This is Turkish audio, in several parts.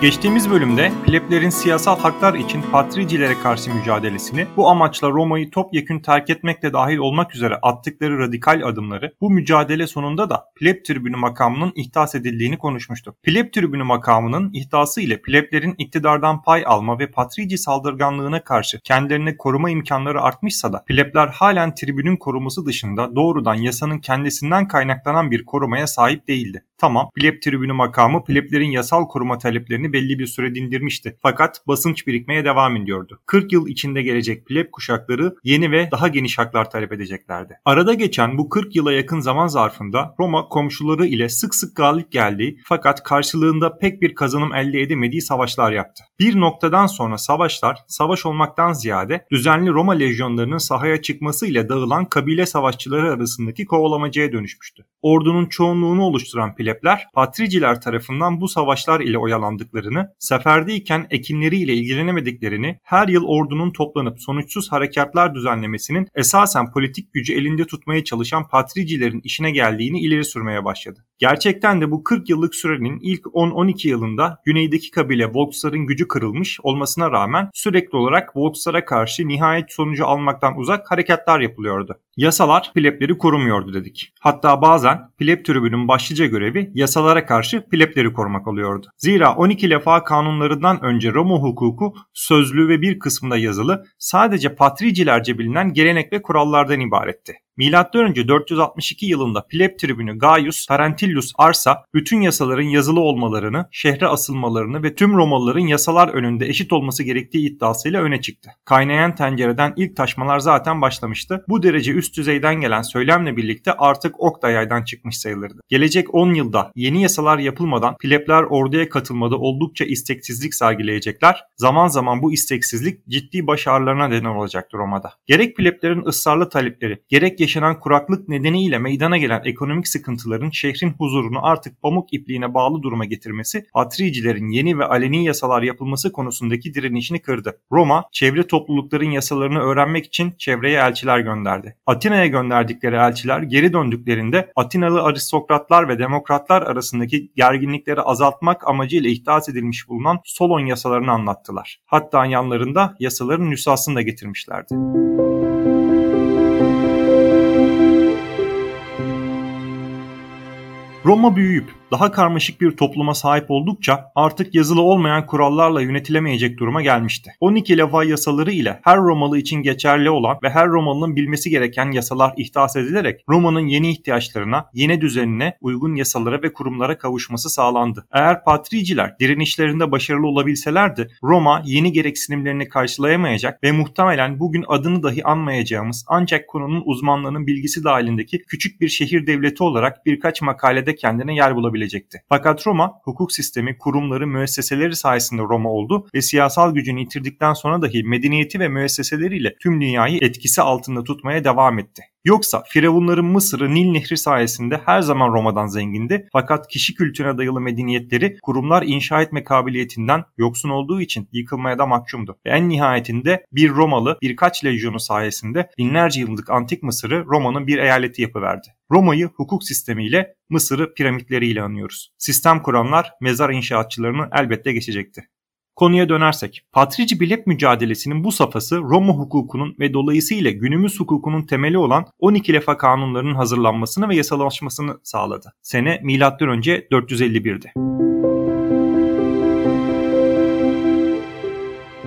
Geçtiğimiz bölümde pleblerin siyasal haklar için patricilere karşı mücadelesini, bu amaçla Roma'yı topyekün terk etmekle dahil olmak üzere attıkları radikal adımları, bu mücadele sonunda da pleb tribünü makamının ihdas edildiğini konuşmuştuk. Pleb tribünü makamının ihdası ile pleblerin iktidardan pay alma ve patrici saldırganlığına karşı kendilerine koruma imkanları artmışsa da plebler halen tribünün koruması dışında doğrudan yasanın kendisinden kaynaklanan bir korumaya sahip değildi. Tamam, pleb tribünü makamı pleblerin yasal koruma taleplerini belli bir süre dindirmişti. Fakat basınç birikmeye devam ediyordu. 40 yıl içinde gelecek pleb kuşakları yeni ve daha geniş haklar talep edeceklerdi. Arada geçen bu 40 yıla yakın zaman zarfında Roma komşuları ile sık sık galip geldiği fakat karşılığında pek bir kazanım elde edemediği savaşlar yaptı. Bir noktadan sonra savaşlar savaş olmaktan ziyade düzenli Roma lejyonlarının sahaya çıkmasıyla dağılan kabile savaşçıları arasındaki kovalamacaya dönüşmüştü. Ordunun çoğunluğunu oluşturan plebler patriciler tarafından bu savaşlar ile oyalandıklarını, seferdeyken ekinleriyle ilgilenemediklerini, her yıl ordunun toplanıp sonuçsuz harekatlar düzenlemesinin esasen politik gücü elinde tutmaya çalışan patricilerin işine geldiğini ileri sürmeye başladı. Gerçekten de bu 40 yıllık sürenin ilk 10-12 yılında güneydeki kabile Volksların gücü kırılmış olmasına rağmen sürekli olarak Volkslara karşı nihayet sonucu almaktan uzak harekatlar yapılıyordu. Yasalar plebleri korumuyordu dedik. Hatta bazen pleb tribünün başlıca görevi yasalara karşı plebleri korumak oluyordu. Zira 12 lefa kanunlarından önce Roma hukuku sözlü ve bir kısmında yazılı sadece patricilerce bilinen gelenek ve kurallardan ibaretti. M.Ö. 462 yılında pleb tribünü Gaius Tarentillus Arsa bütün yasaların yazılı olmalarını, şehre asılmalarını ve tüm Romalıların yasalar önünde eşit olması gerektiği iddiasıyla öne çıktı. Kaynayan tencereden ilk taşmalar zaten başlamıştı. Bu derece üst düzeyden gelen söylemle birlikte artık ok da yaydan çıkmış sayılırdı. Gelecek 10 yılda yeni yasalar yapılmadan plebler orduya katılmada oldukça isteksizlik sergileyecekler. Zaman zaman bu isteksizlik ciddi başarılarına neden olacaktır Roma'da. Gerek pleblerin ısrarlı talepleri, gerek yaşanan kuraklık nedeniyle meydana gelen ekonomik sıkıntıların şehrin huzurunu artık pamuk ipliğine bağlı duruma getirmesi, patricilerin yeni ve aleni yasalar yapılması konusundaki direnişini kırdı. Roma, çevre toplulukların yasalarını öğrenmek için çevreye elçiler gönderdi. Atina'ya gönderdikleri elçiler geri döndüklerinde Atinalı aristokratlar ve demokratlar arasındaki gerginlikleri azaltmak amacıyla ihdas edilmiş bulunan Solon yasalarını anlattılar. Hatta yanlarında yasaların nüshasını da getirmişlerdi. Roma büyüyüp daha karmaşık bir topluma sahip oldukça artık yazılı olmayan kurallarla yönetilemeyecek duruma gelmişti. 12 leva yasaları ile her Romalı için geçerli olan ve her Romalı'nın bilmesi gereken yasalar ihdas edilerek Roma'nın yeni ihtiyaçlarına, yeni düzenine uygun yasalara ve kurumlara kavuşması sağlandı. Eğer patriciler direnişlerinde başarılı olabilselerdi Roma yeni gereksinimlerini karşılayamayacak ve muhtemelen bugün adını dahi anmayacağımız ancak konunun uzmanlarının bilgisi dahilindeki küçük bir şehir devleti olarak birkaç makalede kendine yer bulabilecekti. Fakat Roma hukuk sistemi, kurumları, müesseseleri sayesinde Roma oldu ve siyasal gücünü yitirdikten sonra dahi medeniyeti ve müesseseleriyle tüm dünyayı etkisi altında tutmaya devam etti. Yoksa Firavunların Mısır'ı Nil Nehri sayesinde her zaman Roma'dan zengindi fakat kişi kültürüne dayalı medeniyetleri kurumlar inşa etme kabiliyetinden yoksun olduğu için yıkılmaya da mahkumdu. Ve en nihayetinde bir Romalı birkaç lejyonu sayesinde binlerce yıllık antik Mısır'ı Roma'nın bir eyaleti yapıverdi. Roma'yı hukuk sistemiyle, Mısır'ı piramitleriyle anıyoruz. Sistem kuranlar mezar inşaatçılarını elbette geçecekti. Konuya dönersek, Patrici Bilep mücadelesinin bu safhası Roma hukukunun ve dolayısıyla günümüz hukukunun temeli olan 12 lefa kanunlarının hazırlanmasını ve yasalaşmasını sağladı. Sene M.Ö. 451'di.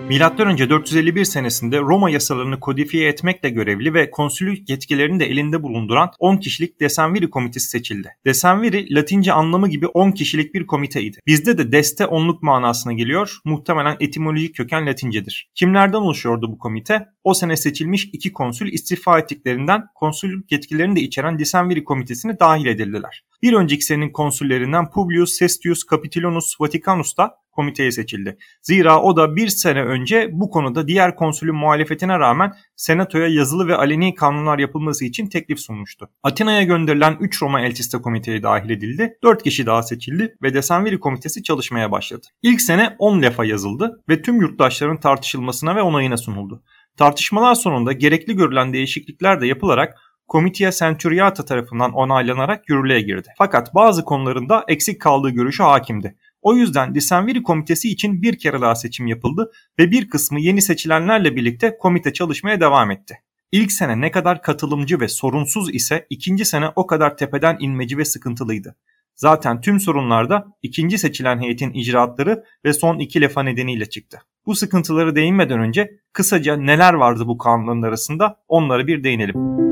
M.Ö. 451 senesinde Roma yasalarını kodifiye etmekle görevli ve konsülük yetkilerini de elinde bulunduran 10 kişilik Desenviri komitesi seçildi. Desenviri Latince anlamı gibi 10 kişilik bir komiteydi. Bizde de deste onluk manasına geliyor. Muhtemelen etimolojik köken Latincedir. Kimlerden oluşuyordu bu komite? O sene seçilmiş iki konsül istifa ettiklerinden konsüllük yetkilerini de içeren Desenviri komitesine dahil edildiler. Bir önceki senenin konsüllerinden Publius Sestius Capitolinus Vaticanus da komiteye seçildi. Zira o da bir sene önce bu konuda diğer konsülün muhalefetine rağmen senatoya yazılı ve aleni kanunlar yapılması için teklif sunmuştu. Atina'ya gönderilen 3 Roma elçisi de komiteye dahil edildi. 4 kişi daha seçildi ve Desenviri komitesi çalışmaya başladı. İlk sene 10 defa yazıldı ve tüm yurttaşların tartışılmasına ve onayına sunuldu. Tartışmalar sonunda gerekli görülen değişiklikler de yapılarak Comitia Centuriata tarafından onaylanarak yürürlüğe girdi. Fakat bazı konularında eksik kaldığı görüşü hakimdi. O yüzden Disenviri Komitesi için bir kere daha seçim yapıldı ve bir kısmı yeni seçilenlerle birlikte komite çalışmaya devam etti. İlk sene ne kadar katılımcı ve sorunsuz ise ikinci sene o kadar tepeden inmeci ve sıkıntılıydı. Zaten tüm sorunlar da ikinci seçilen heyetin icraatları ve son iki lefa nedeniyle çıktı. Bu sıkıntıları değinmeden önce kısaca neler vardı bu kanunların arasında onlara bir değinelim.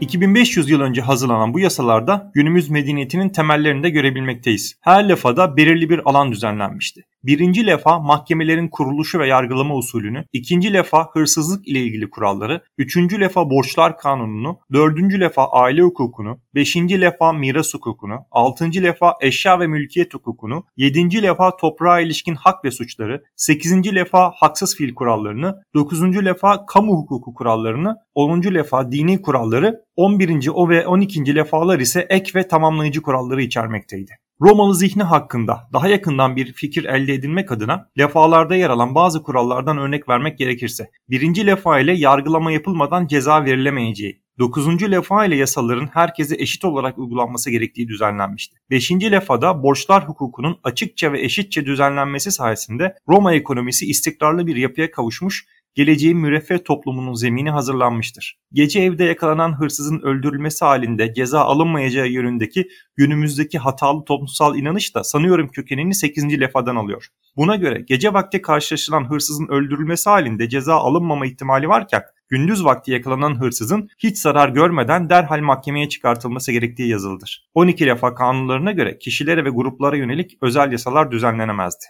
2500 yıl önce hazırlanan bu yasalarda günümüz medeniyetinin temellerini de görebilmekteyiz. Her lafada belirli bir alan düzenlenmişti. Birinci lefa mahkemelerin kuruluşu ve yargılama usulünü, ikinci lefa hırsızlık ile ilgili kuralları, üçüncü lefa borçlar kanununu, dördüncü lefa aile hukukunu, beşinci lefa miras hukukunu, altıncı lefa eşya ve mülkiyet hukukunu, yedinci lefa toprağa ilişkin hak ve suçları, sekizinci lefa haksız fiil kurallarını, dokuzuncu lefa kamu hukuku kurallarını, onuncu lefa dini kuralları, on birinci o ve on ikinci lefalar ise ek ve tamamlayıcı kuralları içermekteydi. Romalı zihni hakkında daha yakından bir fikir elde edilmek adına lefalarda yer alan bazı kurallardan örnek vermek gerekirse, birinci lefa ile yargılama yapılmadan ceza verilemeyeceği, 9. lefa ile yasaların herkese eşit olarak uygulanması gerektiği düzenlenmişti. 5. lefada borçlar hukukunun açıkça ve eşitçe düzenlenmesi sayesinde Roma ekonomisi istikrarlı bir yapıya kavuşmuş geleceğin müreffeh toplumunun zemini hazırlanmıştır. Gece evde yakalanan hırsızın öldürülmesi halinde ceza alınmayacağı yönündeki günümüzdeki hatalı toplumsal inanış da sanıyorum kökenini 8. lefadan alıyor. Buna göre gece vakti karşılaşılan hırsızın öldürülmesi halinde ceza alınmama ihtimali varken gündüz vakti yakalanan hırsızın hiç zarar görmeden derhal mahkemeye çıkartılması gerektiği yazılıdır. 12 lefa kanunlarına göre kişilere ve gruplara yönelik özel yasalar düzenlenemezdi.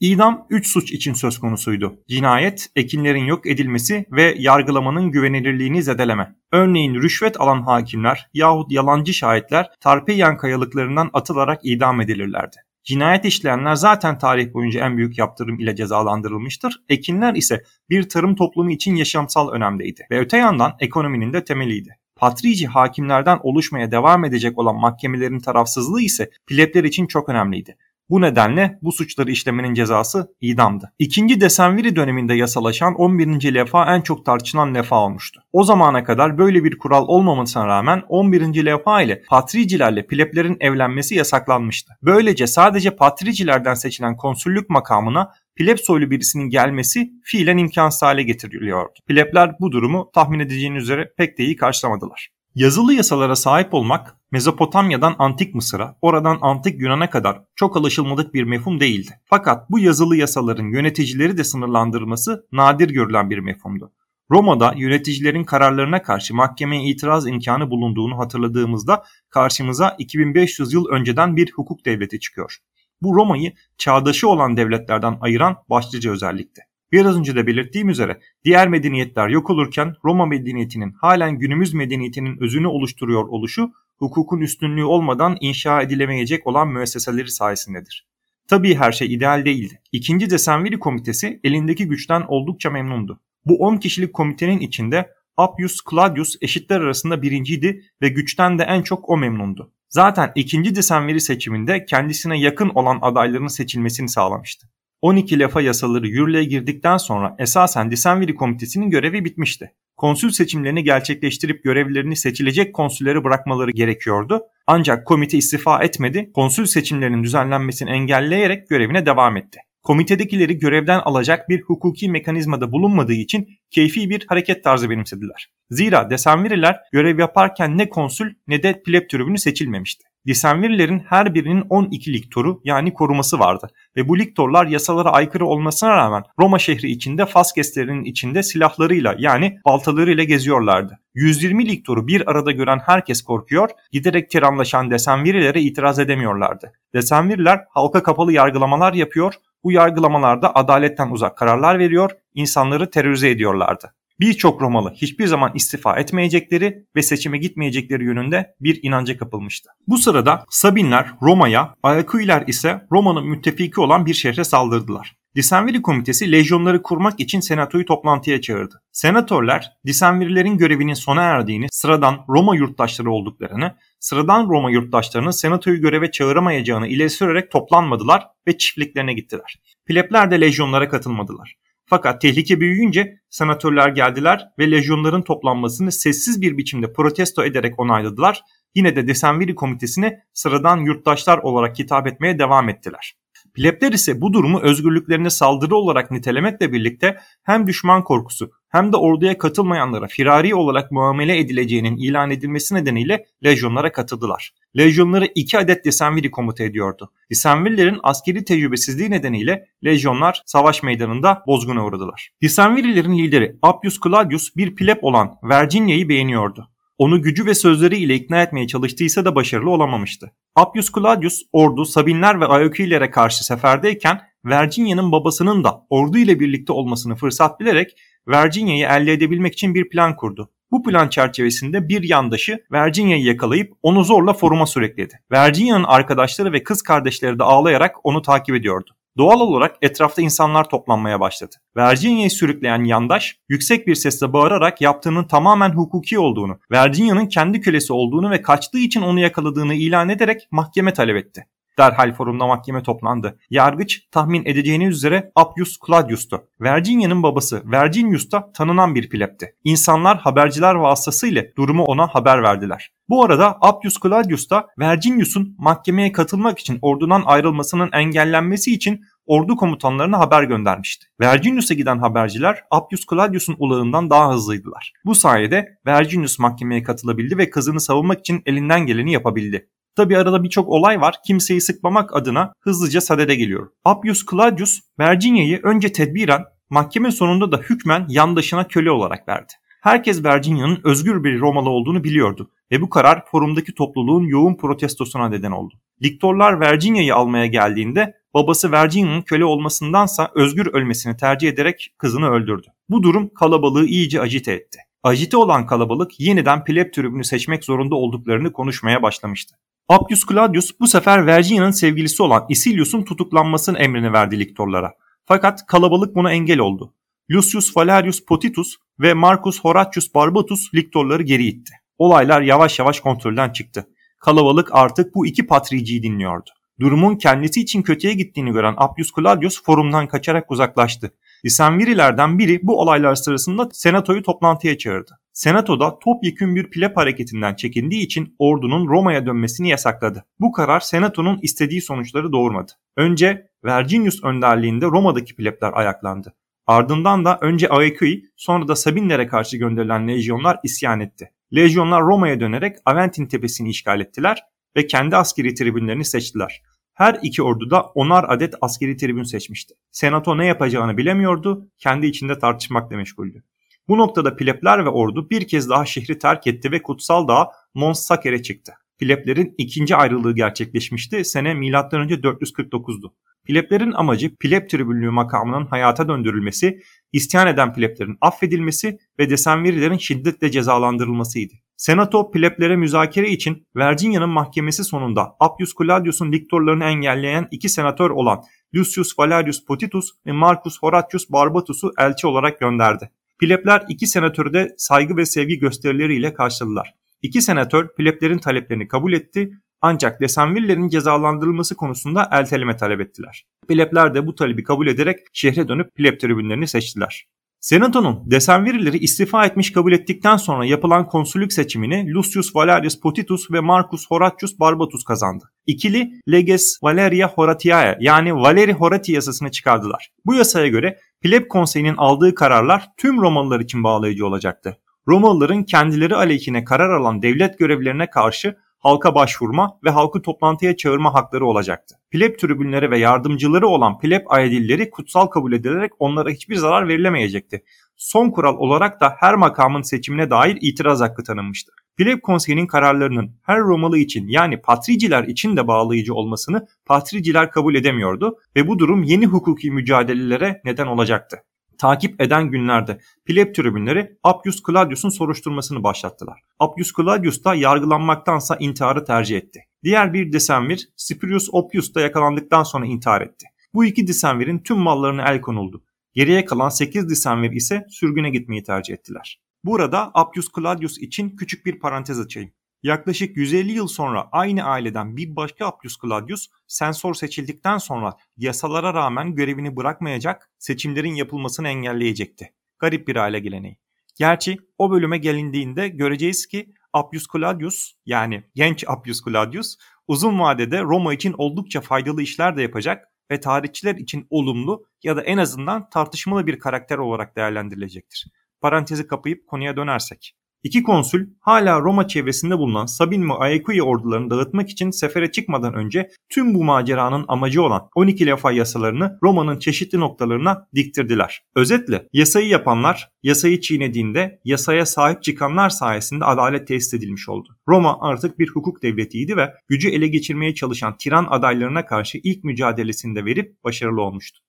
İdam 3 suç için söz konusuydu. Cinayet, ekinlerin yok edilmesi ve yargılamanın güvenilirliğini zedeleme. Örneğin rüşvet alan hakimler yahut yalancı şahitler Tarpeyan kayalıklarından atılarak idam edilirlerdi. Cinayet işleyenler zaten tarih boyunca en büyük yaptırım ile cezalandırılmıştır. Ekinler ise bir tarım toplumu için yaşamsal önemdeydi ve öte yandan ekonominin de temeliydi. Patrici hakimlerden oluşmaya devam edecek olan mahkemelerin tarafsızlığı ise plebler için çok önemliydi. Bu nedenle bu suçları işlemenin cezası idamdı. İkinci Desenviri döneminde yasalaşan 11. lefa en çok tartışılan lefa olmuştu. O zamana kadar böyle bir kural olmamasına rağmen 11. lefa ile patricilerle pleblerin evlenmesi yasaklanmıştı. Böylece sadece patricilerden seçilen konsüllük makamına pleb soylu birisinin gelmesi fiilen imkansız hale getiriliyordu. Plebler bu durumu tahmin edeceğiniz üzere pek de iyi karşılamadılar. Yazılı yasalara sahip olmak Mezopotamya'dan Antik Mısır'a, oradan Antik Yunan'a kadar çok alışılmadık bir mefhum değildi. Fakat bu yazılı yasaların yöneticileri de sınırlandırılması nadir görülen bir mefhumdu. Roma'da yöneticilerin kararlarına karşı mahkemeye itiraz imkanı bulunduğunu hatırladığımızda karşımıza 2500 yıl önceden bir hukuk devleti çıkıyor. Bu Roma'yı çağdaşı olan devletlerden ayıran başlıca özellikti. Biraz önce de belirttiğim üzere diğer medeniyetler yok olurken Roma medeniyetinin halen günümüz medeniyetinin özünü oluşturuyor oluşu hukukun üstünlüğü olmadan inşa edilemeyecek olan müesseseleri sayesindedir. Tabii her şey ideal değildi. İkinci Desenviri Komitesi elindeki güçten oldukça memnundu. Bu 10 kişilik komitenin içinde Appius Claudius eşitler arasında birinciydi ve güçten de en çok o memnundu. Zaten ikinci Desenviri seçiminde kendisine yakın olan adayların seçilmesini sağlamıştı. 12 lafa yasaları yürürlüğe girdikten sonra esasen Disenviri Komitesi'nin görevi bitmişti. Konsül seçimlerini gerçekleştirip görevlerini seçilecek konsülleri bırakmaları gerekiyordu. Ancak komite istifa etmedi, konsül seçimlerinin düzenlenmesini engelleyerek görevine devam etti. Komitedekileri görevden alacak bir hukuki mekanizmada bulunmadığı için keyfi bir hareket tarzı benimsediler. Zira Desenviriler görev yaparken ne konsül ne de pleb tribünü seçilmemişti. Disenvirilerin her birinin 12 liktoru yani koruması vardı ve bu liktorlar yasalara aykırı olmasına rağmen Roma şehri içinde Faskeslerinin içinde silahlarıyla yani baltalarıyla geziyorlardı. 120 liktoru bir arada gören herkes korkuyor, giderek tiranlaşan Desenvirilere itiraz edemiyorlardı. Desenviriler halka kapalı yargılamalar yapıyor, bu yargılamalarda adaletten uzak kararlar veriyor, insanları terörize ediyorlardı. Birçok Romalı hiçbir zaman istifa etmeyecekleri ve seçime gitmeyecekleri yönünde bir inanca kapılmıştı. Bu sırada Sabinler Roma'ya, Ayakuiler ise Roma'nın müttefiki olan bir şehre saldırdılar. Disenviri komitesi lejyonları kurmak için senatoyu toplantıya çağırdı. Senatörler Disenvirilerin görevinin sona erdiğini, sıradan Roma yurttaşları olduklarını, sıradan Roma yurttaşlarının senatoyu göreve çağıramayacağını ileri sürerek toplanmadılar ve çiftliklerine gittiler. Plebler de lejyonlara katılmadılar. Fakat tehlike büyüyünce senatörler geldiler ve lejyonların toplanmasını sessiz bir biçimde protesto ederek onayladılar. Yine de Desenviri komitesine sıradan yurttaşlar olarak hitap etmeye devam ettiler. Plebler ise bu durumu özgürlüklerine saldırı olarak nitelemekle birlikte hem düşman korkusu hem de orduya katılmayanlara firari olarak muamele edileceğinin ilan edilmesi nedeniyle lejyonlara katıldılar. Lejyonları iki adet Desenviri komuta ediyordu. Desenvirilerin askeri tecrübesizliği nedeniyle lejyonlar savaş meydanında bozguna uğradılar. Desenvirilerin lideri Appius Claudius bir pleb olan Virginia'yı beğeniyordu. Onu gücü ve sözleriyle ikna etmeye çalıştıysa da başarılı olamamıştı. Appius Claudius ordu Sabinler ve Aeokilere karşı seferdeyken Virginia'nın babasının da ordu ile birlikte olmasını fırsat bilerek Virginia'yı elde edebilmek için bir plan kurdu. Bu plan çerçevesinde bir yandaşı Virginia'yı yakalayıp onu zorla foruma sürükledi. Virginia'nın arkadaşları ve kız kardeşleri de ağlayarak onu takip ediyordu. Doğal olarak etrafta insanlar toplanmaya başladı. Virginia'yı sürükleyen yandaş yüksek bir sesle bağırarak yaptığının tamamen hukuki olduğunu, Virginia'nın kendi kölesi olduğunu ve kaçtığı için onu yakaladığını ilan ederek mahkeme talep etti. Derhal forumda mahkeme toplandı. Yargıç tahmin edeceğiniz üzere Appius Claudius'tu. Virginia'nın babası Virginius da tanınan bir plebti. İnsanlar haberciler vasıtasıyla durumu ona haber verdiler. Bu arada Appius Claudius da Virginius'un mahkemeye katılmak için ordudan ayrılmasının engellenmesi için ordu komutanlarına haber göndermişti. Verginius'a giden haberciler Appius Claudius'un ulağından daha hızlıydılar. Bu sayede Verginius mahkemeye katılabildi ve kızını savunmak için elinden geleni yapabildi. Tabi arada birçok olay var. Kimseyi sıkmamak adına hızlıca sadede geliyor. Appius Claudius Virginia'yı önce tedbiren mahkeme sonunda da hükmen yandaşına köle olarak verdi. Herkes Virginia'nın özgür bir Romalı olduğunu biliyordu ve bu karar forumdaki topluluğun yoğun protestosuna neden oldu. Diktorlar Virginia'yı almaya geldiğinde babası Virginia'nın köle olmasındansa özgür ölmesini tercih ederek kızını öldürdü. Bu durum kalabalığı iyice acite etti. Ajite olan kalabalık yeniden pleb tribünü seçmek zorunda olduklarını konuşmaya başlamıştı. Appius Claudius bu sefer Virginia'nın sevgilisi olan Isilius'un tutuklanmasının emrini verdi liktorlara. Fakat kalabalık buna engel oldu. Lucius Valerius Potitus ve Marcus Horatius Barbatus liktorları geri itti. Olaylar yavaş yavaş kontrolden çıktı. Kalabalık artık bu iki patriciyi dinliyordu. Durumun kendisi için kötüye gittiğini gören Appius Claudius forumdan kaçarak uzaklaştı. Lisenvirilerden biri bu olaylar sırasında senatoyu toplantıya çağırdı. Senatoda topyekün bir pleb hareketinden çekindiği için ordunun Roma'ya dönmesini yasakladı. Bu karar senatonun istediği sonuçları doğurmadı. Önce Verginius önderliğinde Roma'daki plebler ayaklandı. Ardından da önce Aequi sonra da Sabinlere karşı gönderilen lejyonlar isyan etti. Lejyonlar Roma'ya dönerek Aventin tepesini işgal ettiler ve kendi askeri tribünlerini seçtiler. Her iki ordu da onar adet askeri tribün seçmişti. Senato ne yapacağını bilemiyordu, kendi içinde tartışmakla meşguldü. Bu noktada plebler ve ordu bir kez daha şehri terk etti ve kutsal dağ Mons Saker'e çıktı. Pleblerin ikinci ayrılığı gerçekleşmişti. Sene M.Ö. 449'du. Pleblerin amacı pleb tribünlüğü makamının hayata döndürülmesi, isyan eden pleblerin affedilmesi ve desenverilerin şiddetle cezalandırılmasıydı. Senato pleblere müzakere için Virginia'nın mahkemesi sonunda Appius Claudius'un diktorlarını engelleyen iki senatör olan Lucius Valerius Potitus ve Marcus Horatius Barbatus'u elçi olarak gönderdi. Plebler iki senatörü de saygı ve sevgi gösterileriyle karşıladılar. İki senatör pleblerin taleplerini kabul etti ancak Desenville'lerin cezalandırılması konusunda elteleme talep ettiler. Plebler de bu talebi kabul ederek şehre dönüp pleb tribünlerini seçtiler. Senato'nun Desenvirileri istifa etmiş kabul ettikten sonra yapılan konsülük seçimini Lucius Valerius Potitus ve Marcus Horatius Barbatus kazandı. İkili Leges Valeria Horatiae yani Valeri Horati yasasını çıkardılar. Bu yasaya göre pleb konseyinin aldığı kararlar tüm Romalılar için bağlayıcı olacaktı. Romalıların kendileri aleyhine karar alan devlet görevlerine karşı halka başvurma ve halkı toplantıya çağırma hakları olacaktı. Pleb tribünleri ve yardımcıları olan pleb ayedilleri kutsal kabul edilerek onlara hiçbir zarar verilemeyecekti. Son kural olarak da her makamın seçimine dair itiraz hakkı tanınmıştı. Pleb konseyinin kararlarının her Romalı için yani patriciler için de bağlayıcı olmasını patriciler kabul edemiyordu ve bu durum yeni hukuki mücadelelere neden olacaktı takip eden günlerde pleb tribünleri Appius Claudius'un soruşturmasını başlattılar. Appius Claudius da yargılanmaktansa intiharı tercih etti. Diğer bir desenvir Spurius Oppius da yakalandıktan sonra intihar etti. Bu iki desenvirin tüm mallarına el konuldu. Geriye kalan 8 desenvir ise sürgüne gitmeyi tercih ettiler. Burada Appius Claudius için küçük bir parantez açayım. Yaklaşık 150 yıl sonra aynı aileden bir başka Appius Claudius sensör seçildikten sonra yasalara rağmen görevini bırakmayacak, seçimlerin yapılmasını engelleyecekti. Garip bir aile geleneği. Gerçi o bölüme gelindiğinde göreceğiz ki Appius Claudius yani genç Appius Claudius uzun vadede Roma için oldukça faydalı işler de yapacak ve tarihçiler için olumlu ya da en azından tartışmalı bir karakter olarak değerlendirilecektir. Parantezi kapayıp konuya dönersek. İki konsül hala Roma çevresinde bulunan Sabin ve Aequia ordularını dağıtmak için sefere çıkmadan önce tüm bu maceranın amacı olan 12 lefa yasalarını Roma'nın çeşitli noktalarına diktirdiler. Özetle yasayı yapanlar yasayı çiğnediğinde yasaya sahip çıkanlar sayesinde adalet tesis edilmiş oldu. Roma artık bir hukuk devletiydi ve gücü ele geçirmeye çalışan tiran adaylarına karşı ilk mücadelesinde verip başarılı olmuştu.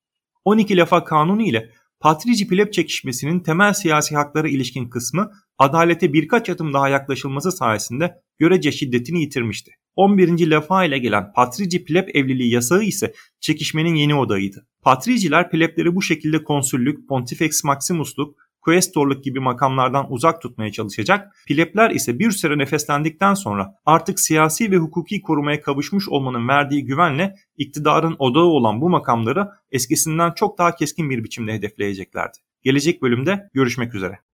12 lefa kanunu ile Patrici Pleb çekişmesinin temel siyasi haklara ilişkin kısmı adalete birkaç adım daha yaklaşılması sayesinde görece şiddetini yitirmişti. 11. Lefa ile gelen Patrici Pleb evliliği yasağı ise çekişmenin yeni odağıydı. Patriciler plebleri bu şekilde konsüllük, Pontifex Maximusluk, Quaestorluk gibi makamlardan uzak tutmaya çalışacak, plebler ise bir süre nefeslendikten sonra artık siyasi ve hukuki korumaya kavuşmuş olmanın verdiği güvenle iktidarın odağı olan bu makamları eskisinden çok daha keskin bir biçimde hedefleyeceklerdi. Gelecek bölümde görüşmek üzere.